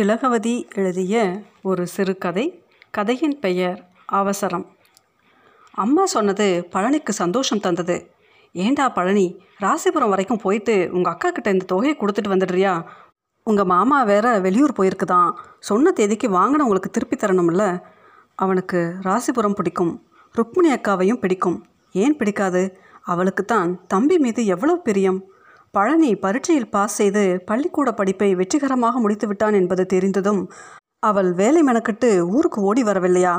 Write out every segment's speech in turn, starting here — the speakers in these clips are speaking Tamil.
திலகவதி எழுதிய ஒரு சிறுகதை. கதையின் பெயர் அவசரம். அம்மா சொன்னது பழனிக்கு சந்தோஷம் தந்தது. ஏண்டா பழனி ராசிபுரம் வரைக்கும் போயிட்டு உங்கள் அக்கா கிட்ட இந்த தொகையை கொடுத்துட்டு வந்துடுறியா? உங்கள் மாமா வேற வெளியூர் போயிருக்குதான். சொன்ன தேதிக்கு வாங்கினவங்களுக்கு திருப்பி தரணும்ல. அவனுக்கு ராசிபுரம் பிடிக்கும். ருக்மிணி அக்காவையும் பிடிக்கும். ஏன் பிடிக்காது? அவளுக்கு தான் தம்பி மீது எவ்வளவு பிரியம்? பழனி பரீட்சையில் பாஸ் செய்து பள்ளிக்கூட படிப்பை வெற்றிகரமாக முடித்துவிட்டான் என்பது தெரிந்ததும் அவள் வேலை மெனக்கிட்டு ஊருக்கு ஓடி வரவில்லையா?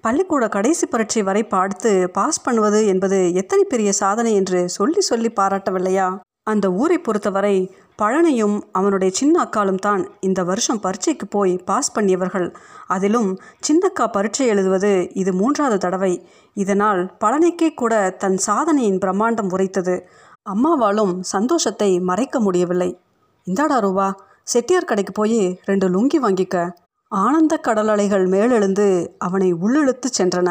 பள்ளிக்கூட கடைசி பரீட்சை வரை பார்த்து பாஸ் பண்ணுவது என்பது எத்தனை பெரிய சாதனை என்று சொல்லி சொல்லி பாராட்டவில்லையா? அந்த ஊரை பொறுத்தவரை பழனியும் அவனுடைய சின்ன அக்காலும் தான் இந்த வருஷம் பரீட்சைக்கு போய் பாஸ் பண்ணியவர்கள். அதிலும் சின்னக்கா பரீட்சை எழுதுவது இது மூன்றாவது தடவை. இதனால் பழனிக்கே கூட தன் சாதனையின் பிரம்மாண்டம் உரைத்தது. அம்மாவாலும் சந்தோஷத்தை மறைக்க முடியவில்லை. இந்தாடா ரூபா செட்டியார் கடைக்கு போய் ரெண்டு லுங்கி வாங்கிக்க. ஆனந்த கடலலைகள் மேலெழுந்து அவனை உள்ளிழுத்து சென்றன.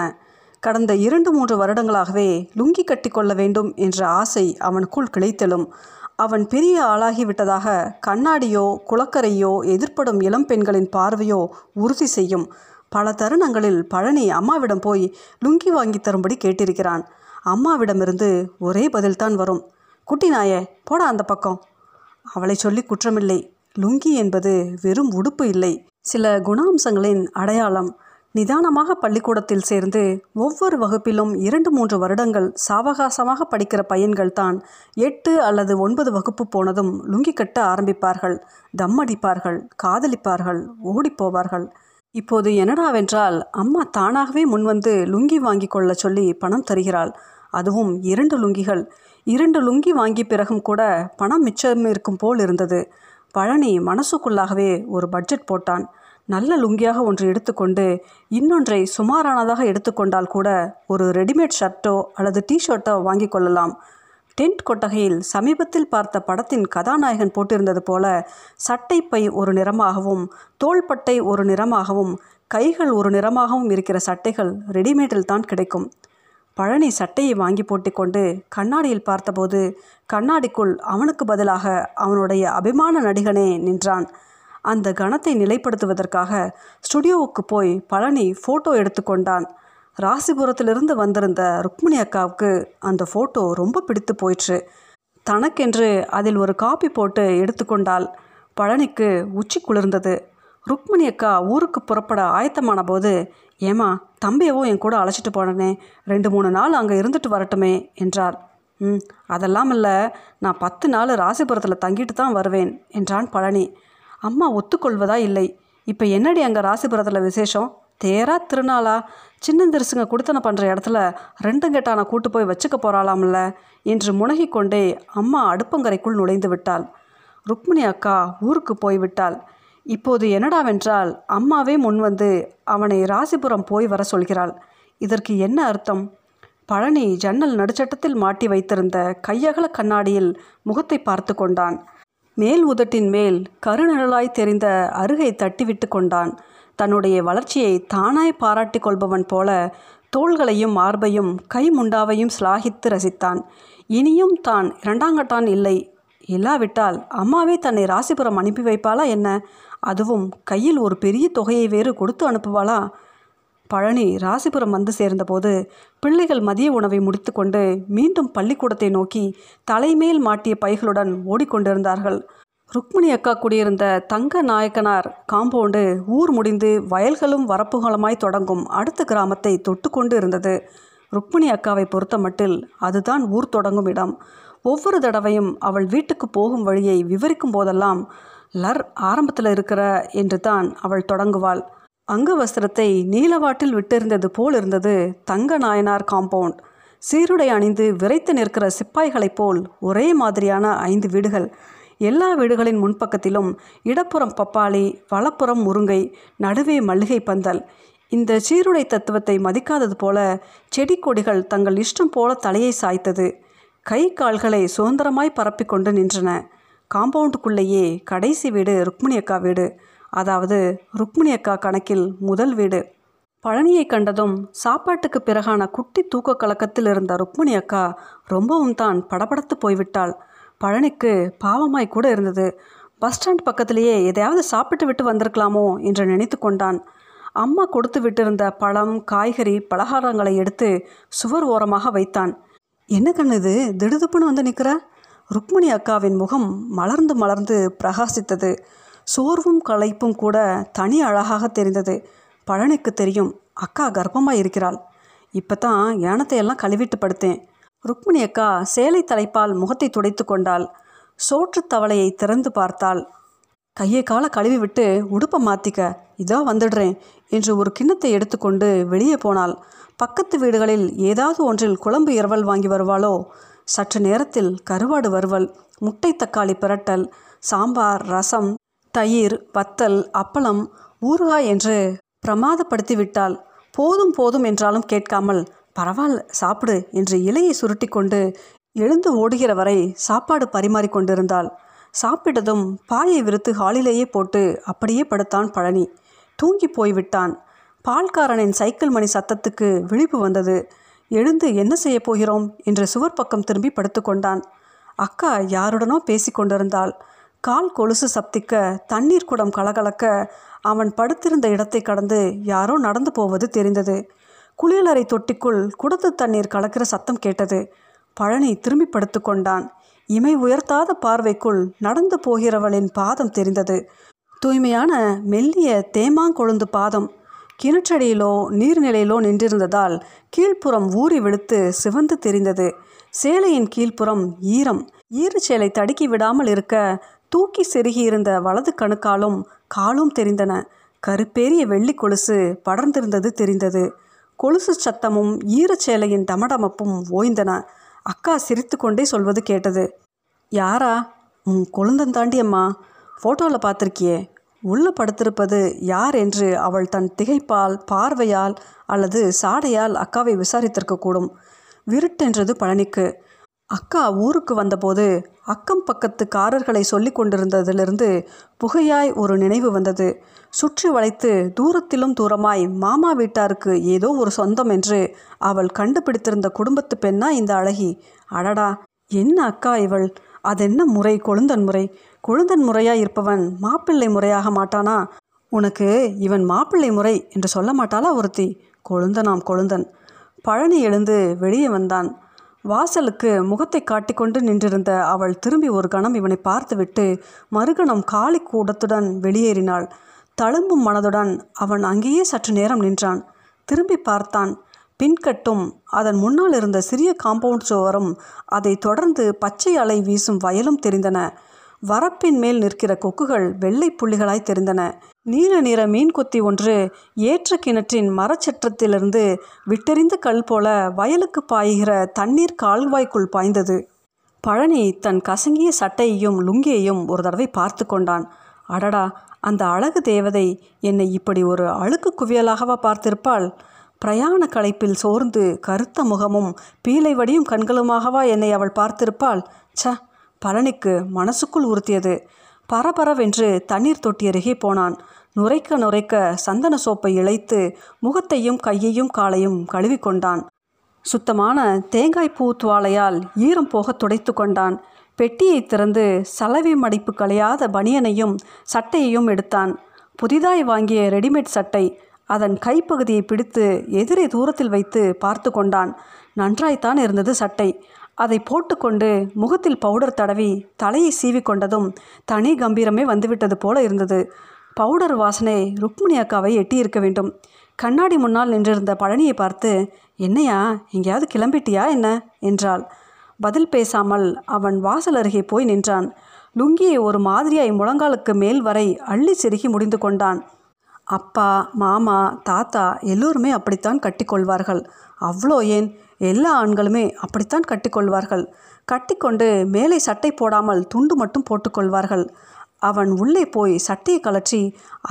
கடந்த இரண்டு மூன்று வருடங்களாகவே லுங்கி கட்டி கொள்ள வேண்டும் என்ற ஆசை அவனுக்குள் கிளைத்தெழும். அவன் பெரிய ஆளாகிவிட்டதாக கண்ணாடியோ குளக்கரையோ எதிர்ப்படும் இளம் பெண்களின் பார்வையோ உறுதி செய்யும். பல தருணங்களில் பழனி அம்மாவிடம் போய் லுங்கி வாங்கி தரும்படி கேட்டிருக்கிறான். அம்மாவிடமிருந்து ஒரே பதில்தான் வரும். குட்டி நாயே போடா அந்த பக்கம். அவளை சொல்லி குற்றமில்லை. லுங்கி என்பது வெறும் உடுப்பு இல்லை. சில குணாம்சங்களின் அடையாளம் நிதானமாக பள்ளிக்கூடத்தில் சேர்ந்து ஒவ்வொரு வகுப்பிலும் இரண்டு மூன்று வருடங்கள் சாவகாசமாக படிக்கிற பையன்கள் தான் எட்டு அல்லது ஒன்பது வகுப்பு போனதும் லுங்கி கட்ட ஆரம்பிப்பார்கள். தம் அடிப்பார்கள் காதலிப்பார்கள் ஓடிப்போவார்கள் இப்போது என்னடாவென்றால் அம்மா தானாகவே முன்வந்து லுங்கி வாங்கி கொள்ள சொல்லி பணம் தருகிறாள். அதுவும் இரண்டு லுங்கிகள். இரண்டு லுங்கி வாங்கி பிறகும் கூட பணம் மிச்சம் இருக்கும் போல் இருந்தது. பழனி மனசுக்குள்ளாகவே ஒரு பட்ஜெட் போட்டான். நல்ல லுங்கியாக ஒன்று எடுத்துக்கொண்டு இன்னொன்றை சுமாரானதாக எடுத்துக்கொண்டால் கூட ஒரு ரெடிமேட் ஷர்ட்டோ அல்லது டிஷர்ட்டோ வாங்கி கொள்ளலாம். டென்ட் கொட்டகையில் சமீபத்தில் பார்த்த படத்தின் கதாநாயகன் போட்டிருந்தது போல சட்டை பை ஒரு நிறமாகவும் தோள்பட்டை ஒரு நிறமாகவும் கைகள் ஒரு நிறமாகவும் இருக்கிற சட்டைகள் ரெடிமேடில் தான் கிடைக்கும். பழனி சட்டையை வாங்கி போட்டுக்கொண்டு கண்ணாடியில் பார்த்தபோது கண்ணாடிக்குள் அவனுக்கு பதிலாக அவனுடைய அபிமான நடிகனே நின்றான். அந்த கணத்தை நிலைப்படுத்துவதற்காக ஸ்டுடியோவுக்கு போய் பழனி ஃபோட்டோ எடுத்துக்கொண்டான். ராசிபுரத்திலிருந்து வந்திருந்த ருக்மிணி அக்காவுக்கு அந்த ஃபோட்டோ ரொம்ப பிடித்து போயிற்று. தனக்கென்று அதில் ஒரு காப்பி போட்டு எடுத்துக்கொண்டால் பழனிக்கு உச்சி குளிர்ந்தது. ருக்மிணி அக்கா ஊருக்கு புறப்பட ஆயத்தமான போது ஏமா தம்பியவும் என் கூட அழைச்சிட்டு போனனே ரெண்டு மூணு நாள் அங்கே இருந்துட்டு வரட்டுமே என்றார். ம் அதெல்லாம் இல்லை நான் பத்து நாள் ராசிபுரத்தில் தங்கிட்டு தான் வருவேன் என்றான் பழனி. அம்மா ஒத்துக்கொள்வதா இல்லை. இப்போ என்னடி அங்கே ராசிபுரத்தில் விசேஷம்? தேரா திருநாளா? சின்னந்திரிசுங்க குடுத்தனை பண்ணுற இடத்துல ரெண்டும் கெட்டான கூட்டு போய் வச்சுக்க போகிறாளாம்ல என்று முனகிக்கொண்டே அம்மா அடுப்பங்கரைக்குள் நுழைந்து விட்டாள். ருக்மிணி அக்கா ஊருக்கு போய்விட்டாள். இப்போது என்னடாவென்றால் அம்மாவே முன்வந்து அவனை ராசிபுரம் போய் வர சொல்கிறாள். இதற்கு என்ன அர்த்தம்? பழனி ஜன்னல் நடுச்சட்டத்தில் மாட்டி வைத்திருந்த கையகல கண்ணாடியில் முகத்தை பார்த்து கொண்டான். மேல் உதட்டின் மேல் கருநிழலாய் தெரிந்த அருகை தட்டிவிட்டு கொண்டான். தன்னுடைய வளர்ச்சியை தானாய் பாராட்டி கொள்பவன் போல தோள்களையும் மார்பையும் கை முண்டாவையும் சிலாகித்து ரசித்தான். இனியும் தான் இரண்டாங்கட்டான் இல்லை. இல்லாவிட்டால் அம்மாவே தன்னை ராசிபுரம் அனுப்பி வைப்பாளா என்ன? அதுவும் கையில் ஒரு பெரிய தொகையை வேறு கொடுத்து அனுப்புவாளா? பழனி ராசிபுரம் வந்து சேர்ந்தபோது பிள்ளைகள் மதிய உணவை முடித்துக்கொண்டு மீண்டும் பள்ளிக்கூடத்தை நோக்கி தலைமேல் மாட்டிய பைகளுடன் ஓடிக்கொண்டிருந்தார்கள். ருக்மிணி அக்கா குடியிருந்த தங்க நாயக்கனார் காம்பவுண்டு ஊர் முடிந்து வயல்களும் வரப்புகளுமாய் தொடங்கும் அடுத்த கிராமத்தை தொட்டுக்கொண்டு இருந்தது. ருக்மிணி அக்காவை பொறுத்த மட்டில் அதுதான் ஊர் தொடங்கும் இடம். ஒவ்வொரு தடவையும் அவள் வீட்டுக்கு போகும் வழியை விவரிக்கும் போதெல்லாம் லர் ஆரம்பத்தில் இருக்கிற என்று தான் அவள் தொடங்குவாள். அங்க வஸ்திரத்தை நீலவாட்டில் விட்டிருந்தது போல் இருந்தது தங்க நாயனார் காம்பவுண்ட் சீருடை அணிந்து விரைத்து நிற்கிற சிப்பாய்களைப் போல் ஒரே மாதிரியான ஐந்து வீடுகள். எல்லா வீடுகளின் முன்பக்கத்திலும் இடப்புறம் பப்பாளி வலப்புறம் முருங்கை நடுவே மல்லிகை பந்தல். இந்த சீருடை தத்துவத்தை மதிக்காதது போல செடி கொடிகள் தங்கள் இஷ்டம் போல தலையை சாய்த்தது. கை கால்களை சுதந்திரமாய் பரப்பிக்கொண்டு நின்றன. காம்பவுண்டுக்குள்ளேயே கடைசி வீடு ருக்மிணி அக்கா வீடு அதாவது ருக்மிணி அக்கா கணக்கில் முதல் வீடு. பழனியை கண்டதும் சாப்பாட்டுக்கு பிறகான குட்டி தூக்க கலக்கத்தில் இருந்த ருக்மிணி அக்கா ரொம்பவும் தான் படபடத்து போய்விட்டாள். பழனிக்கு பாவமாய் கூட இருந்தது. பஸ் ஸ்டாண்ட் பக்கத்திலேயே எதையாவது சாப்பிட்டு விட்டு வந்திருக்கலாமோ என்று நினைத்து கொண்டான். அம்மா கொடுத்து விட்டிருந்த பழம் காய்கறி பலகாரங்களை எடுத்து சுவர் ஓரமாக வைத்தான். என்ன கண்ணு இது? திடுதுப்புன்னு வந்து நிற்கிற ருக்மிணி அக்காவின் முகம் மலர்ந்து மலர்ந்து பிரகாசித்தது. சோர்வும் களைப்பும் கூட தனி அழகாக தெரிந்தது. பழனிக்கு தெரியும் அக்கா கர்ப்பமாக இருக்கிறாள். இப்போ தான் யானத்தை எல்லாம் கழுவிட்டு படுத்தேன். ருக்மிணி அக்கா சேலை தலைப்பால் முகத்தை துடைத்து கொண்டாள். சோற்று தவளையை திறந்து பார்த்தாள். கையை கால கழுவி விட்டு உடுப்பை மாற்றிக்க இதோ வந்துடுறேன் என்று ஒரு கிண்ணத்தை எடுத்துக்கொண்டு வெளியே போனாள். பக்கத்து வீடுகளில் ஏதாவது ஒன்றில் குழம்பு இரவல் வாங்கி வருவாளோ சற்று நேரத்தில் கருவாடு வறுவல் முட்டை தக்காளி பிரட்டல் சாம்பார் ரசம் தயிர் வத்தல் அப்பளம் ஊறுகாய் என்று பிரமாதப்படுத்தி விட்டால் போதும் போதும் என்றாலும் கேட்காமல் பரவாயில்ல சாப்பிடு என்று இலையை சுருட்டி கொண்டு எழுந்து ஓடுகிற வரை சாப்பாடு பரிமாறிக்கொண்டிருந்தாள் சாப்பிட்டதும் பாயை விரித்து ஹாலிலேயே போட்டு அப்படியே படுத்தான் பழனி. தூங்கி போய்விட்டான். பால்காரனின் சைக்கிள் மணி சத்தத்துக்கு விழிப்பு வந்தது. எழுந்து என்ன செய்ய போகிறோம்? என்று சுவர் பக்கம் திரும்பி படுத்துக்கொண்டான் அக்கா யாருடனோ பேசி கொண்டிருந்தாள். கால் கொலுசு சப்திக்க தண்ணீர் குடம் கலகலக்க அவன் படுத்திருந்த இடத்தை கடந்து யாரோ நடந்து போவது தெரிந்தது. குளியலறை தொட்டிக்குள் குடத்து தண்ணீர் கலக்கிற சத்தம் கேட்டது. பழனி திரும்பி படுத்துக்கொண்டான் இமை உயர்த்தாத பார்வைக்குள் நடந்து போகிறவளின் பாதம் தெரிந்தது. தூய்மையான மெல்லிய தேமாங்கொழுந்து பாதம். கிணற்றடியிலோ நீர்நிலையிலோ நின்றிருந்ததால் கீழ்ப்புறம் ஊறி வெளுத்து சிவந்து தெரிந்தது. சேலையின் கீழ்ப்புறம் ஈரம். ஈரச்சேலை தடுக்கி விடாமல் இருக்க தூக்கி செருகியிருந்த வலது கணுக்காலும் காலும் தெரிந்தன. கருப்பேறிய வெள்ளி கொலுசு படர்ந்திருந்தது தெரிந்தது. கொலுசு சத்தமும் ஈரச்சேலையின் டமடமப்பும் ஓய்ந்தன. அக்கா சிரித்து கொண்டே சொல்வது கேட்டது. யாரா? உன் கொழுந்தன் தாண்டி அம்மா ஃபோட்டோவில் பார்த்துருக்கியே. உள்ளே படுத்திருப்பது யார் என்று அவள் தன் திகைப்பால் பார்வையால் அல்லது சாடையால் அக்காவை விசாரித்திருக்கக்கூடும். விருட்டென்றது பழனிக்கு. அக்கா ஊருக்கு வந்தபோது அக்கம் பக்கத்து காரர்களை சொல்லி கொண்டிருந்ததிலிருந்து புகையாய் ஒரு நினைவு வந்தது. சுற்றி வளைத்து தூரத்திலும் தூரமாய் மாமா வீட்டாருக்கு ஏதோ ஒரு சொந்தம் என்று அவள் கண்டுபிடித்திருந்த குடும்பத்து பெண்ணா இந்த அழகி. அடடா என்ன அக்கா இவள்? அதென்ன முறை கொழுந்தன் முறை? கொழுந்தன் முறையாக இருப்பவன் மாப்பிள்ளை முறையாக மாட்டானா? உனக்கு இவன் மாப்பிள்ளை முறை என்று சொல்ல மாட்டாளா ஒருத்தி? கொழுந்தனாம் கொழுந்தன். பழனி எழுந்து வெளியே வந்தான். வாசலுக்கு முகத்தை காட்டிக்கொண்டு நின்றிருந்த அவள் திரும்பி ஒரு கணம் இவனை பார்த்துவிட்டு மறுகணம் காளி கூடத்துடன் வெளியேறினாள். தழும்பும் மனதுடன் அவன் அங்கேயே சற்று நேரம் நின்றான். திரும்பி பார்த்தான். பின்கட்டும் அதன் முன்னால் இருந்த சிறிய காம்பவுண்ட் சுவரும் அதை தொடர்ந்து பச்சை அலை வீசும் வயலும் தெரிந்தன. வரப்பின் மேல் நிற்கிற கொக்குகள் வெள்ளை புள்ளிகளாய் தெரிந்தன. நீல நிற மீன் கொத்தி ஒன்று ஏற்ற கிணற்றின் மரச்சற்றத்திலிருந்து விட்டெறிந்த கல் போல வயலுக்கு பாய்கிற தண்ணீர் கால்வாய்க்குள் பாய்ந்தது. பழனி தன் கசங்கிய சட்டையையும் லுங்கியையும் ஒரு தடவை பார்த்து கொண்டான். அடடா அந்த அழகு தேவதை என்னை இப்படி ஒரு அழுக்கு குவியலாகவா பார்த்திருப்பாள்? பிரயாண களைப்பில் சோர்ந்து கருத்த முகமும் பீலை வடியும் கண்களுமாகவா என்னை அவள் பார்த்திருப்பாள்? ச்ச பழனிக்கு மனசுக்குள் உறுத்தியது பரபரவென்று தண்ணீர் தொட்டி அருகே போனான். நுரைக்க நுரைக்க சந்தன சோப்பை இழைத்து முகத்தையும் கையையும் காலையும் கழுவிக்கொண்டான் சுத்தமான தேங்காய் பூ துவாலையால் ஈரம் போக துடைத்து கொண்டான். பெட்டியை திறந்து சலவை மடிப்பு களையாத பனியனையும் சட்டையையும் எடுத்தான். புதிதாய் வாங்கிய ரெடிமேட் சட்டை அதன் கைப்பகுதியை பிடித்து எதிரே தூரத்தில் வைத்து பார்த்து கொண்டான். நன்றாய்த்தான் இருந்தது சட்டை. அதை போட்டுக்கொண்டு முகத்தில் பவுடர் தடவி தலையை சீவி கொண்டதும் தனி கம்பீரமே வந்துவிட்டது போல இருந்தது. பவுடர் வாசனை ருக்மிணி அக்காவை எட்டியிருக்க வேண்டும். கண்ணாடி முன்னால் நின்றிருந்த பழனியை பார்த்து என்னையா எங்கேயாவது கிளம்பிட்டியா என்ன? என்றாள். பதில் பேசாமல் அவன் வாசல் அருகே போய் நின்றான். லுங்கியை ஒரு மாதிரியாய் முழங்காலுக்கு மேல் வரை அள்ளி செருகி முடிந்து கொண்டான். அப்பா மாமா தாத்தா எல்லோருமே அப்படித்தான் கட்டிக்கொள்வார்கள். அவ்வளோ ஏன்? எல்லா ஆண்களுமே அப்படித்தான் கட்டிக்கொள்வார்கள். கட்டிக்கொண்டு மேலே சட்டை போடாமல் துண்டு மட்டும் போட்டுக்கொள்வார்கள். அவன் உள்ளே போய் சட்டையை கலற்றி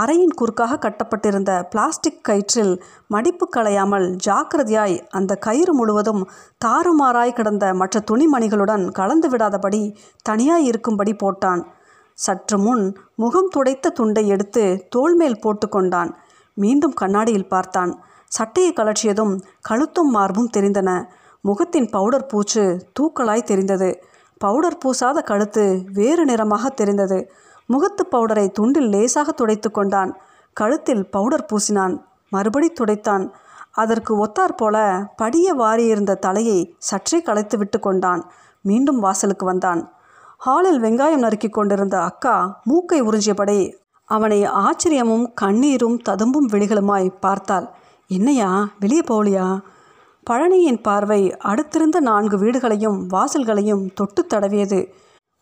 அறையின் குறுக்காக கட்டப்பட்டிருந்த பிளாஸ்டிக் கயிற்றில் மடிப்பு களையாமல் ஜாக்கிரதையாய் அந்த கயிறு முழுவதும் தாறுமாறாய் கிடந்த மற்ற துணிமணிகளுடன் கலந்து விடாதபடி தனியாய் இருக்கும்படி போட்டான். சற்று முன் முகம் துடைத்த துண்டை எடுத்து தோல்மேல் போட்டுக்கொண்டான். மீண்டும் கண்ணாடியில் பார்த்தான். சட்டையை கலற்றியதும் கழுத்தும் மார்பும் தெரிந்தன. முகத்தின் பவுடர் பூச்சு தூக்கலாய் தெரிந்தது. பவுடர் பூசாத கழுத்து வேறு நிறமாக தெரிந்தது. முகத்து பவுடரை துண்டில் லேசாக துடைத்து கொண்டான். கழுத்தில் பவுடர் பூசினான். மறுபடி துடைத்தான். அதற்கு ஒத்தார் போல படிய வாரியிருந்த தலையை சற்றே களைத்து விட்டு கொண்டான். மீண்டும் வாசலுக்கு வந்தான். ஹாலில் வெங்காயம் நறுக்கி கொண்டிருந்த அக்கா மூக்கை உறிஞ்சியபடி அவனை ஆச்சரியமும் கண்ணீரும் ததும்பும் விழிகளுமாய் பார்த்தாள். என்னையா? வெளியே போகலையா? பழனியின் பார்வை அடுத்திருந்த நான்கு வீடுகளையும் வாசல்களையும் தொட்டு தடவியது.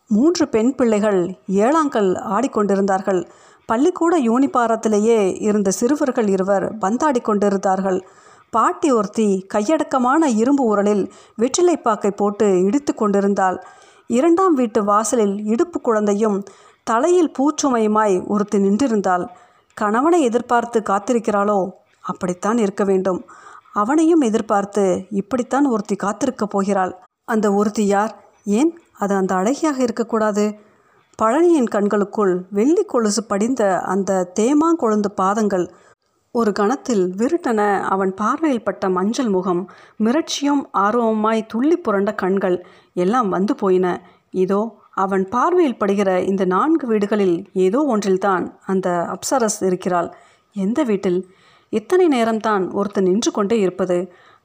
மூன்று பெண் பிள்ளைகள் ஏழாங்கல் ஆடிக்கொண்டிருந்தார்கள். பள்ளிக்கூட யூனிபாரத்திலேயே இருந்த சிறுவர்கள் இருவர் பந்தாடி கொண்டிருந்தார்கள். பாட்டி ஒருத்தி கையடக்கமான இரும்பு உரலில் வெற்றிலைப்பாக்கை போட்டு இடித்து கொண்டிருந்தாள். இரண்டாம் வீட்டு வாசலில் இடுப்பு குழந்தையும் தலையில் பூச்சுமையுமாய் ஒருத்தி நின்றிருந்தாள். கணவனை எதிர்பார்த்து காத்திருக்கிறாளோ? அப்படித்தான் இருக்க வேண்டும். அவனையும் எதிர்பார்த்து இப்படித்தான் ஒருத்தி காத்திருக்கப் போகிறாள். அந்த ஒருத்தி யார்? ஏன் அது அந்த அழகியாக இருக்கக்கூடாது? பழனியின் கண்களுக்குள் வெள்ளி கொலுசு படிந்த அந்த தேமாங்கொழுந்து பாதங்கள் ஒரு கணத்தில் விருட்டன அவன் பார்வையில் பட்ட மஞ்சள் முகம் மிரட்சியும் ஆர்வமாய் துள்ளி புரண்ட கண்கள் எல்லாம் வந்து போயின. இதோ அவன் பார்வையில் படுகிற இந்த நான்கு வீடுகளில் ஏதோ ஒன்றில்தான் அந்த அப்சரஸ் இருக்கிறாள். எந்த வீட்டில்? இத்தனை நேரம்தான் ஒருத்தன் நின்று கொண்டே இருப்பது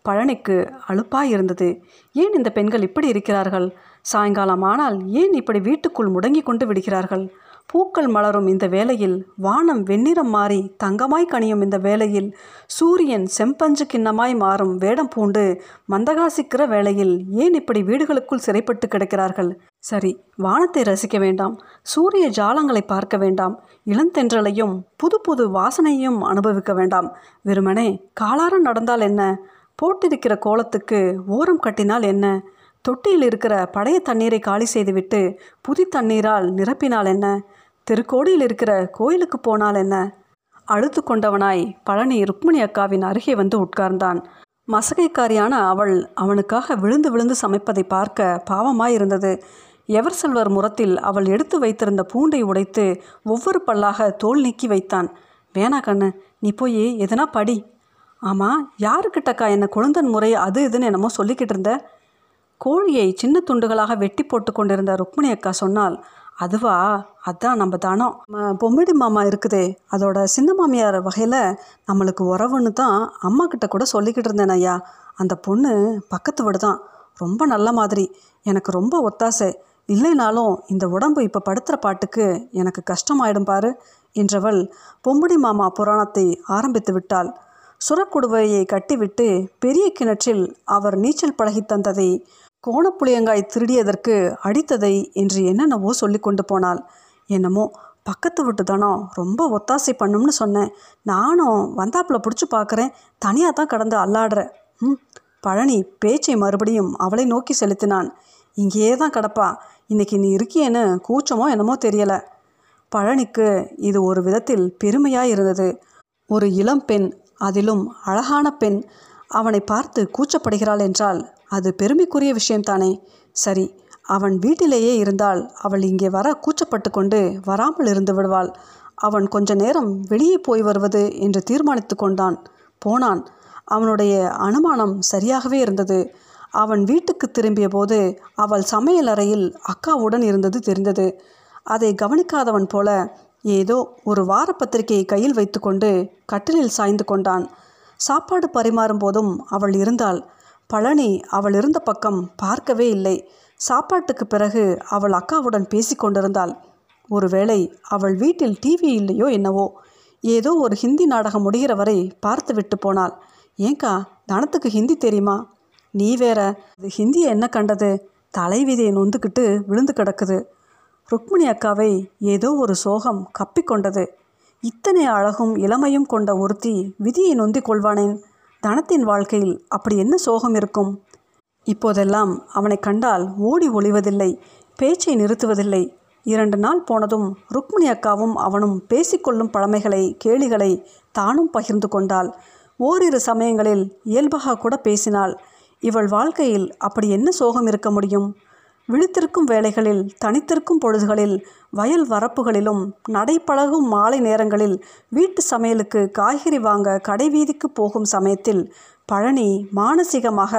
பழனிக்கு அலுப்பாய் இருந்தது ஏன் இந்த பெண்கள் இப்படி இருக்கிறார்கள்? சாயங்காலம் ஆனால் ஏன் இப்படி வீட்டுக்குள் முடங்கி கொண்டு விடுகிறார்கள்? பூக்கள் மலரும் இந்த வேளையில் வானம் வெண்ணிறம் மாறி தங்கமாய் கனியும் இந்த வேளையில் சூரியன் செம்பஞ்சு கிண்ணமாய் மாறும் வேடம் பூண்டு மந்தகாசிக்கிற வேளையில் ஏன் இப்படி வீடுகளுக்குள் சிறைப்பட்டு கிடக்கிறார்கள்? சரி வானத்தை ரசிக்க வேண்டாம் சூரிய ஜாலங்களை பார்க்க வேண்டாம் இளந்தென்றலையும் புது புது வாசனையும் அனுபவிக்க வேண்டாம். வெறுமனே காலார நடந்தால் என்ன? போட்டிருக்கிற கோலத்துக்கு ஓரம் கட்டினால் என்ன? தொட்டியில் இருக்கிற பழைய தண்ணீரை காலி செய்துவிட்டு புதி தண்ணீரால் நிரப்பினால் என்ன? திருக்கோடியில் இருக்கிற கோயிலுக்கு போனால் என்ன? அழுத்து கொண்டவனாய் பழனி ருக்மிணி அக்காவின் அருகே வந்து உட்கார்ந்தான். மசகைக்காரியான அவள் அவனுக்காக விழுந்து விழுந்து சமைப்பதை பார்க்க பாவமாயிருந்தது. எவர் செல்வர் முரத்தில் அவள் எடுத்து வைத்திருந்த பூண்டை உடைத்து ஒவ்வொரு பல்லாக தோல் நீக்கி வைத்தான். வேணா கண்ணு நீ போய் எதனா படி. ஆமாம் யாருக்கிட்டக்கா என்ன குழந்தன் முறை அது இதுன்னு என்னமோ சொல்லிக்கிட்டு இருந்த? கோழியை சின்ன துண்டுகளாக வெட்டி போட்டு கொண்டிருந்த ருக்மிணி அக்கா சொன்னால் அதுவா? அதான் நம்ம தானம். ம- பொம்மிடி மாமா இருக்குதே அதோட சின்ன மாமியார் வகையில் நம்மளுக்கு உறவுன்னு தான் அம்மா கிட்ட கூட சொல்லிக்கிட்டு இருந்தேன் ஐயா. அந்த பொண்ணு பக்கத்து வீடு தான். ரொம்ப நல்ல மாதிரி. எனக்கு ரொம்ப ஒத்தாசை. இல்லைனாலும் இந்த உடம்பு இப்போ படுத்துகிற பாட்டுக்கு எனக்கு கஷ்டமாயிடும் பாரு என்றவள் பொம்புடி மாமா புராணத்தை ஆரம்பித்து விட்டாள். சுரக்குடுவையை கட்டிவிட்டு பெரிய கிணற்றில் அவர் நீச்சல் பழகி தந்ததை கோணப்புளியங்காய் திருடியதற்கு அடித்ததை என்று என்னென்னவோ சொல்லி கொண்டு போனாள். என்னமோ பக்கத்து வீட்டு தானோ ரொம்ப ஒத்தாசை பண்ணும்னு சொன்னேன். நானும் வந்தாப்புல பிடிச்சி பார்க்குறேன் தனியாக தான் கடந்து அல்லாடுற. ம் பழனி பேச்சை மறுபடியும் அவளை நோக்கி செலுத்தினான். இங்கேயே தான் கிடப்பா. இன்னைக்கு நீ இருக்கியேன்னு கூச்சமோ என்னமோ தெரியலை. பழனிக்கு இது ஒரு விதத்தில் பெருமையாக இருந்தது ஒரு இளம் பெண் அதிலும் அழகான பெண். அவனை பார்த்து கூச்சப்படுகிறாள் என்றால் அது பெருமைக்குரிய விஷயம்தானே? சரி அவன் வீட்டிலேயே இருந்தால் அவள் இங்கே வர கூச்சப்பட்டு கொண்டு வராமல் இருந்து விடுவாள். அவன் கொஞ்ச நேரம் வெளியே போய் வருவது என்று தீர்மானித்து கொண்டான். போனான். அவனுடைய அனுமானம் சரியாகவே இருந்தது. அவன் வீட்டுக்கு திரும்பிய போது அவள் சமையல் அறையில் அக்காவுடன் இருந்தது தெரிந்தது. அதை கவனிக்காதவன் போல ஏதோ ஒரு வார பத்திரிகையை கையில் வைத்துக்கொண்டு கட்டிலில் சாய்ந்து கொண்டான். சாப்பாடு பரிமாறும் போதும் அவள் இருந்தாள். பழனி அவள் இருந்த பக்கம் பார்க்கவே இல்லை. சாப்பாட்டுக்கு பிறகு அவள் அக்காவுடன் பேசி கொண்டிருந்தாள். ஒருவேளை அவள் வீட்டில் டிவி இல்லையோ என்னவோ ஏதோ ஒரு ஹிந்தி நாடகம் முடிகிற வரை பார்த்து விட்டு போனாள். ஏங்கா தனத்துக்கு ஹிந்தி தெரியுமா? நீ வேற அது ஹிந்தியை என்ன கண்டது? தலைவிதியை நொந்துக்கிட்டு விழுந்து கிடக்குது. ருக்மிணி அக்காவை ஏதோ ஒரு சோகம் கப்பிக்கொண்டது இத்தனை அழகும் இளமையும் கொண்ட ஒருத்தி விதியை நொந்திக் கொள்வானேன்? தனத்தின் வாழ்க்கையில் அப்படி என்ன சோகம் இருக்கும்? இப்போதெல்லாம் அவனை கண்டால் ஓடி ஒளிவதில்லை பேச்சை நிறுத்துவதில்லை. இரண்டு நாள் போனதும் ருக்மிணி அக்காவும் அவனும் பேசிக்கொள்ளும் பழமைகளை கேளிகளை தானும் பகிர்ந்து கொண்டாள். ஓரிரு சமயங்களில் இயல்பாக கூட பேசினாள். இவள் வாழ்க்கையில் அப்படி என்ன சோகம் இருக்க முடியும்? விழித்திருக்கும் வேளைகளில் தனித்திருக்கும் பொழுதுகளில் வயல் வரப்புகளிலும் நடைப்பழகும் மாலை நேரங்களில் வீட்டு சமையலுக்கு காய்கறி வாங்க கடை வீதிக்கு போகும் சமயத்தில் பழனி மானசீகமாக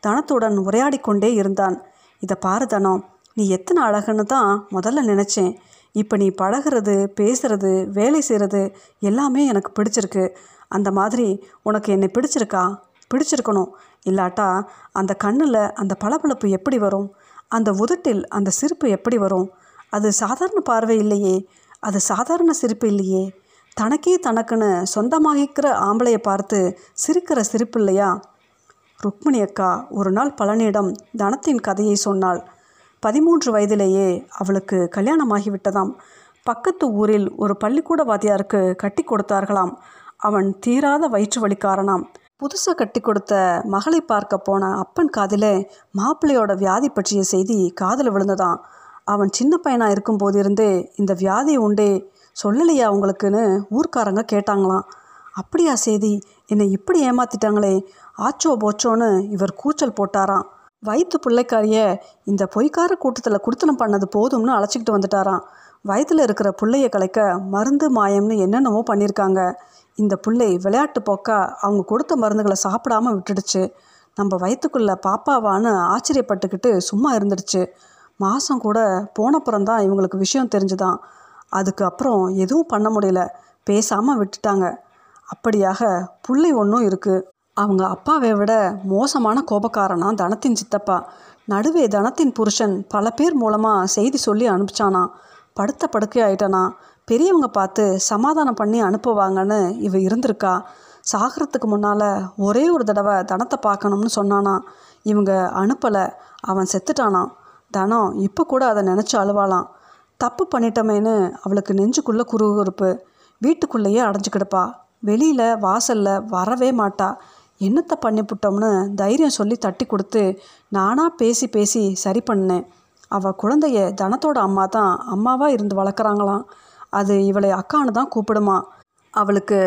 தனத்துடன் உரையாடி கொண்டே இருந்தான். இதை பாரு தனம் நீ எத்தனை அழகுன்னு தான் முதல்ல நினச்சேன். இப்போ நீ பழகிறது பேசுறது வேலை செய்கிறது எல்லாமே எனக்கு பிடிச்சிருக்கு. அந்த மாதிரி உனக்கு என்னை பிடிச்சிருக்கா? பிடிச்சிருக்கணும். இல்லாட்டா அந்த கண்ணில் அந்த பளபளப்பு எப்படி வரும்? அந்த உதட்டில் அந்த சிரிப்பு எப்படி வரும்? அது சாதாரண பார்வை இல்லையே. அது சாதாரண சிரிப்பு இல்லையே. தனக்கே தனக்குன்னு சொந்தமாகிக்கிற ஆம்பளையை பார்த்து சிரிக்கிற சிரிப்பு இல்லையா? ருக்மிணி அக்கா ஒரு நாள் பழனியிடம் தனத்தின் கதையை சொன்னாள். பதிமூன்று வயதிலேயே அவளுக்கு கல்யாணமாகிவிட்டதாம். பக்கத்து ஊரில் ஒரு பள்ளிக்கூட வாத்தியாருக்கு கட்டி கொடுத்தார்களாம். அவன் தீராத வயிற்று வலிக்காரனாம் புதுசாக கட்டி கொடுத்த மகளை பார்க்க போன அப்பன் காதில் மாப்பிள்ளையோட வியாதி பற்றிய செய்தி காதில் விழுந்ததான் அவன் சின்ன பையனாக இருக்கும் போதிருந்தே இந்த வியாதி உண்டே சொல்லலையா உங்களுக்குன்னு ஊர்க்காரங்க கேட்டாங்களாம். அப்படியா செய்தி என்னை இப்படி ஏமாத்திட்டாங்களே ஆச்சோ போச்சோன்னு இவர் கூச்சல் போட்டாராம். வயிற்று பிள்ளைக்காரிய இந்த பொய்க்கார கூட்டத்தில் குடுத்தனம் பண்ணது போதும்னு அழைச்சிக்கிட்டு வந்துட்டாராம். வயிற்றில் இருக்கிற பிள்ளைய கலைக்க மருந்து மாயம்னு என்னென்னவோ பண்ணியிருக்காங்க இந்த பிள்ளை விளையாட்டு போக்கா அவங்க கொடுத்த மருந்துகளை சாப்பிடாம விட்டுடுச்சு. நம்ம வயிற்றுக்குள்ளே பாப்பாவான்னு ஆச்சரியப்பட்டுக்கிட்டு சும்மா இருந்துடுச்சு. மாதம் கூட போனப்புறம்தான் இவங்களுக்கு விஷயம் தெரிஞ்சுதான். அதுக்கு அப்புறம் எதுவும் பண்ண முடியல. பேசாமல் விட்டுட்டாங்க. அப்படியாக புள்ளை ஒன்றும் இருக்குது அவங்க அப்பாவை விட மோசமான கோபக்காரனா தனத்தின் சித்தப்பா. நடுவே தனத்தின் புருஷன் பல பேர் மூலமாக செய்தி சொல்லி அனுப்பிச்சானா. படுத்த படுக்கை ஆயிட்டானா பெரியவங்க பார்த்து சமாதானம் பண்ணி அனுப்புவாங்கன்னு இவ இருந்திருக்கா. சாகிறதுக்கு முன்னால் ஒரே ஒரு தடவை தனத்தை பார்க்கணும்னு சொன்னானா. இவங்க அனுப்பலை. அவன் செத்துட்டானான் தனம் இப்போ கூட அதை நினச்சி அழுவாளாம். தப்பு பண்ணிட்டோமேன்னு அவளுக்கு நெஞ்சுக்குள்ளே குறுகுறுப்பு வீட்டுக்குள்ளேயே அடைஞ்சு கிடப்பா. வெளியில் வாசலில் வரவே மாட்டா. என்னத்தை பண்ணிவிட்டோம்னு தைரியம் சொல்லி தட்டி கொடுத்து நானாக பேசி பேசி சரி பண்ணேன். அவள் குழந்தைய தனத்தோட அம்மா தான் அம்மாவாக இருந்து வளர்க்குறாங்களாம். அது இவளை அக்கான்னு தான் கூப்பிடுமா. அவளுக்கு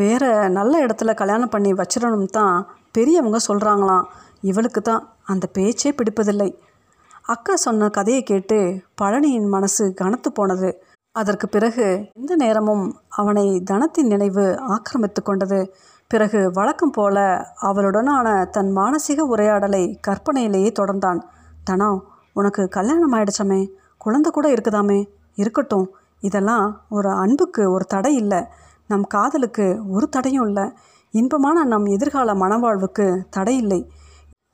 வேற நல்ல இடத்துல கல்யாணம் பண்ணி வச்சிடணும் தான் பெரியவங்க சொல்கிறாங்களாம் இவளுக்கு தான் அந்த பேச்சே பிடிப்பதில்லை. அக்கா சொன்ன கதையை கேட்டு பழனியின் மனசு கனத்து போனது. அதற்கு பிறகு எந்த நேரமும் அவனை தனத்தின் நினைவு ஆக்கிரமித்து கொண்டது. பிறகு வழக்கம் போல அவளுடனான தன் மானசீக உரையாடலை கற்பனையிலேயே தொடர்ந்தான். தனம் உனக்கு கல்யாணம் ஆயிடுச்சமே. குழந்தை கூட இருக்குதாமே? இருக்கட்டும். இதெல்லாம் ஒரு அன்புக்கு ஒரு தடை இல்லை. நம் காதலுக்கு ஒரு தடையும் இல்லை. இன்பமான நம் எதிர்கால மனவாழ்வுக்கு தடை இல்லை.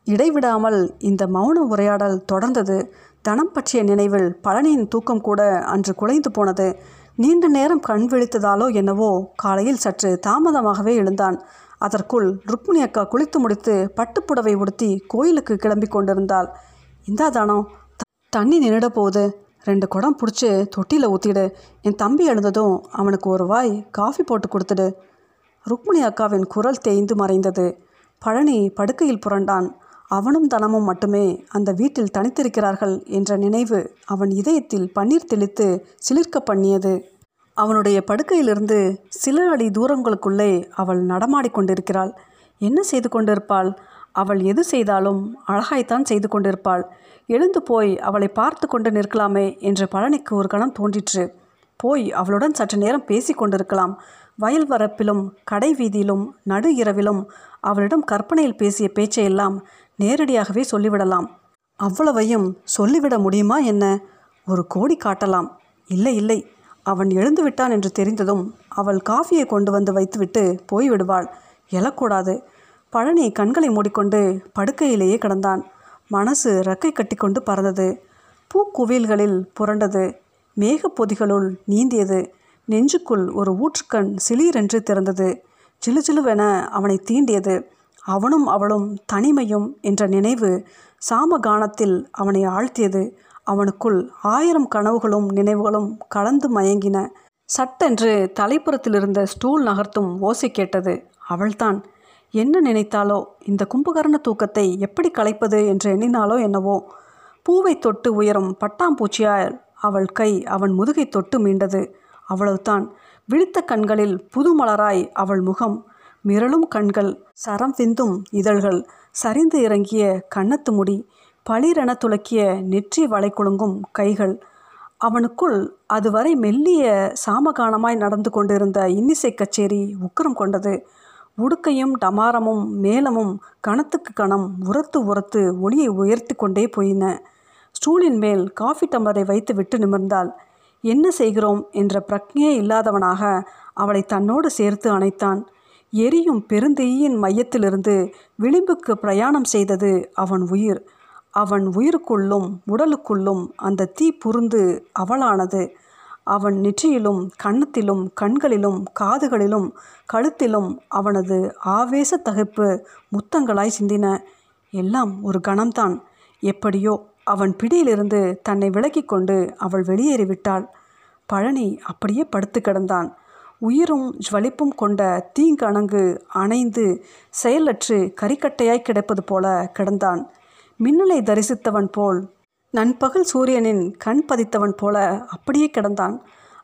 இடைவிடாமல் இந்த மௌன உரையாடல் தொடர்ந்தது. தனம் பற்றிய நினைவில் பழனியின் தூக்கம் கூட அன்று குலைந்து போனது. நீண்ட நேரம் கண் விழித்ததாலோ என்னவோ காலையில் சற்று தாமதமாகவே எழுந்தான். அதற்குள் ருக்மிணி அக்கா குளித்து முடித்து பட்டுப்புடவை உடுத்தி கோயிலுக்கு கிளம்பி கொண்டிருந்தாள். இந்தா தானோ த- தண்ணி நின்றுட போகுது. ரெண்டு குடம் பிடிச்சி தொட்டியில் ஊற்றிடு என் தம்பி எழுந்ததும் அவனுக்கு ஒரு வாய் காஃபி போட்டு கொடுத்துடு. ருக்மிணி அக்காவின் குரல் தேய்ந்து மறைந்தது. பழனி படுக்கையில் புரண்டான். அவனும் தனமும் மட்டுமே அந்த வீட்டில் தனித்திருக்கிறார்கள் என்ற நினைவு அவன் இதயத்தில் பன்னீர் தெளித்து சிலிர்க்க பண்ணியது. அவனுடைய படுக்கையிலிருந்து சில அடி தூரங்களுக்குள்ளே அவள் நடமாடிக்கொண்டிருக்கிறாள் என்ன செய்து கொண்டிருப்பாள்? அவள் எது செய்தாலும் அழகாய்த்தான் செய்து கொண்டிருப்பாள். எழுந்து போய் அவளை பார்த்து கொண்டு நிற்கலாமே என்று பழனிக்கு ஒரு கணம் தோன்றிற்று. போய் அவளுடன் சற்று நேரம் பேசி கொண்டிருக்கலாம். வயல் வரப்பிலும் கடை வீதியிலும் நடு இரவிலும் அவளிடம் கற்பனையில் பேசிய பேச்சையெல்லாம் நேரடியாகவே சொல்லிவிடலாம். அவ்வளவையும் சொல்லிவிட முடியுமா என்ன? ஒரு கோடி காட்டலாம். இல்லை இல்லை. அவன் எழுந்து விட்டான் என்று தெரிந்ததும் அவள் காஃபியை கொண்டு வந்து வைத்துவிட்டு போய்விடுவாள். எழக்கூடாது. பழனி கண்களை மூடிக்கொண்டு படுக்கையிலேயே கிடந்தான். மனசு ரெக்கை கட்டிக்கொண்டு பறந்தது. பூக்குவியல்களில் புரண்டது. மேகப்பொதிகளுள் நீந்தியது. நெஞ்சுக்குள் ஒரு ஊற்றுக்கண் சிலீரென்று திறந்தது. ஜிலுஜிலுவென அவனை தீண்டியது. அவனும் அவளும் தனிமையும் என்ற நினைவு சாமகானத்தில் அவனை ஆழ்த்தியது. அவனுக்குள் ஆயிரம் கனவுகளும் நினைவுகளும் கலந்து மயங்கின. சட்டென்று தலைப்புறத்தில் இருந்த ஸ்டூல் நகர்த்தும் ஓசை கேட்டது. அவள்தான். என்ன நினைத்தாலோ இந்த கும்பகர்ண தூக்கத்தை எப்படி கலைப்பது என்று எண்ணினாலோ என்னவோ பூவை தொட்டு உயரும் பட்டாம்பூச்சியால் அவள் கை அவன் முதுகை தொட்டு மீண்டது. அவ்வளவுதான். விழித்த கண்களில் புது மலராய் அவள் முகம். மிரளும் கண்கள் சரம் விந்தும் இதழ்கள். சரிந்து இறங்கிய கன்னத்து முடி பளிரென துளக்கிய நெற்றி வளைக்குழுங்கும் குலுங்கும் கைகள். அவனுக்குள் அதுவரை மெல்லிய சாமகானமாய் நடந்து கொண்டிருந்த இன்னிசை கச்சேரி உக்கிரம் கொண்டது. உடுக்கையும் டமாரமும் மேளமும் கணத்துக்கு கணம் உரத்து உரத்து ஒளியை உயர்த்தி கொண்டே போயின. ஸ்டூலின் மேல் காஃபி டம்ளரை வைத்து விட்டு நிமிர்ந்தாள். என்ன செய்கிறோம்? என்ற பிரக்ஞையே இல்லாதவனாக அவளை தன்னோடு சேர்த்து அணைத்தான். எரியும் பெருந்தீயின் மையத்திலிருந்து விளிம்புக்கு பிரயாணம் செய்தது அவன் உயிர். அவன் உயிருக்குள்ளும் உடலுக்குள்ளும் அந்த தீ புருந்து அவளானது. அவன் நெற்றியிலும் கன்னத்திலும் கண்களிலும் காதுகளிலும் கழுத்திலும் அவனது ஆவேச தகைப்பு முத்தங்களாய் சிந்தின. எல்லாம் ஒரு கணம்தான். எப்படியோ அவன் பிடியிலிருந்து தன்னை விலக்கிக் கொண்டு அவள் வெளியேறிவிட்டாள். பழனி அப்படியே படுத்து கிடந்தான். உயிரும் ஜுவலிப்பும் கொண்ட தீங்கணங்கு அணைந்து செயலற்று கரிக்கட்டையாய் கிடப்பது போல கிடந்தான். மின்னலை தரிசித்தவன் போல் நண்பகல் சூரியனின் கண் பதித்தவன் போல அப்படியே கிடந்தான்.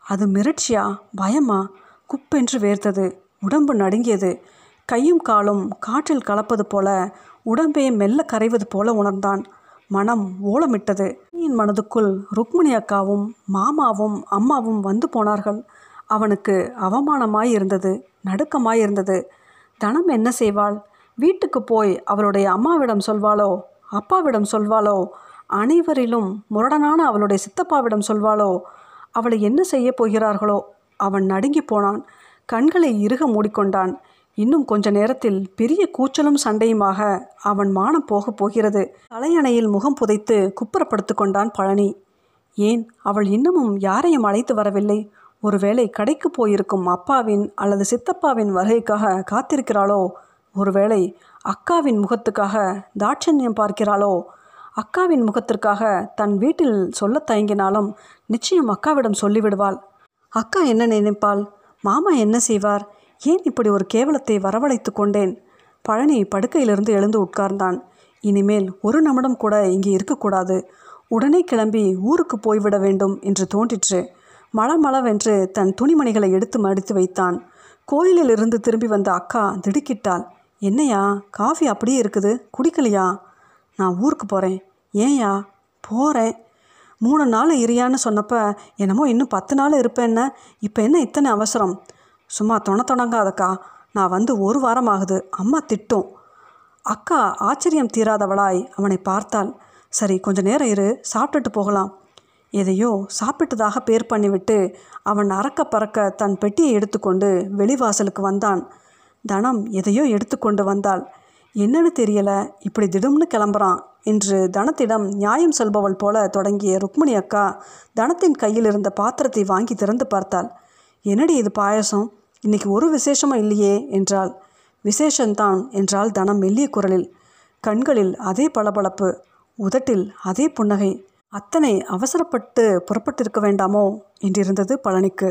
அது மிரட்சியா பயமா? குப்பென்று வேர்த்தது உடம்பு நடுங்கியது. கையும் காலும் காற்றில் கலப்பது போல உடம்பே மெல்ல கரைவது போல உணர்ந்தான். மனம் ஓலமிட்டது. என் மனதுக்குள் ருக்மிணி அக்காவும் மாமாவும் அம்மாவும் வந்து போனார்கள். அவனுக்கு அவமானமாய் இருந்தது நடுக்கமாய் இருந்தது தனம் என்ன செய்வாள்? வீட்டுக்கு போய் அவளுடைய அம்மாவிடம் சொல்வாளோ? அப்பாவிடம் சொல்வாளோ? அனைவரிலும் முரடனான அவளுடைய சித்தப்பாவிடம் சொல்வாளோ? அவளை என்ன செய்ய போகிறார்களோ? அவன் நடுங்கி போனான். கண்களை இறுக மூடிக்கொண்டான். இன்னும் கொஞ்ச நேரத்தில் பெரிய கூச்சலும் சண்டையுமாக அவன் மானம் போகப் போகிறது. தலையணையில் முகம் புதைத்து குப்புறப்படுத்து கொண்டான் பழனி. ஏன் அவள் இன்னமும் யாரையும் அழைத்து வரவில்லை? ஒருவேளை கடைக்கு போயிருக்கும் அப்பாவின் அல்லது சித்தப்பாவின் வருகைக்காக காத்திருக்கிறாளோ? ஒருவேளை அக்காவின் முகத்துக்காக தாட்சண்யம் பார்க்கிறாளோ? அக்காவின் முகத்திற்காக தன் வீட்டில் சொல்ல தயங்கினாலும் நிச்சயம் அக்காவிடம் சொல்லிவிடுவாள். அக்கா என்ன நினைப்பாள்? மாமா என்ன செய்வார்? ஏன் இப்படி ஒரு கேவலத்தை வரவழைத்து கொண்டேன்? பழனி படுக்கையிலிருந்து எழுந்து உட்கார்ந்தான். இனிமேல் ஒரு நிமிடம் கூட இங்கே இருக்கக்கூடாது. உடனே கிளம்பி ஊருக்கு போய்விட வேண்டும் என்று தோன்றிற்று. மளமளவென்று தன் துணிமணிகளை எடுத்து மடித்து வைத்தான். கோயிலில் இருந்து திரும்பி வந்த அக்கா திடுக்கிட்டாள். என்னையா காஃபி அப்படியே இருக்குது குடிக்கலையா? நான் ஊருக்கு போகிறேன் ஏன்யா? போகிறேன் மூணு நாள் இரியான்னு சொன்னப்ப என்னமோ இன்னும் பத்து நாள் இருப்பேன்ன. இப்போ என்ன இத்தனை அவசரம்? சும்மா தொண தொடங்காதக்கா நான் வந்து ஒரு வாரம் ஆகுது அம்மா திட்டும். அக்கா ஆச்சரியம் தீராதவளாய் அவனை பார்த்தாள். சரி கொஞ்ச நேரம் இரு. சாப்பிட்டுட்டு போகலாம். எதையோ சாப்பிட்டதாக பேர் பண்ணிவிட்டு அவன் அறக்க பறக்க தன் பெட்டியை எடுத்துக்கொண்டு வெளிவாசலுக்கு வந்தான். தனம் எதையோ எடுத்துக்கொண்டு வந்தாள். என்னன்னு தெரியல. இப்படி திடும்னு கிளம்புறான். இன்று தனத்திடம் நியாயம் சொல்பவள் போல தொடங்கிய ருக்மிணி அக்கா தனத்தின் கையில் இருந்த பாத்திரத்தை வாங்கி திறந்து பார்த்தாள். என்னடி இது பாயசம்? இன்னைக்கு ஒரு விசேஷமும் இல்லையே என்றாள். விசேஷந்தான் என்றால் தனம் மெல்லிய குரலில். கண்களில் அதே பளபளப்பு உதட்டில் அதே புன்னகை. அத்தனை அவசரப்பட்டு புறப்பட்டிருக்க வேண்டாமோ? என்றிருந்தது பழனிக்கு.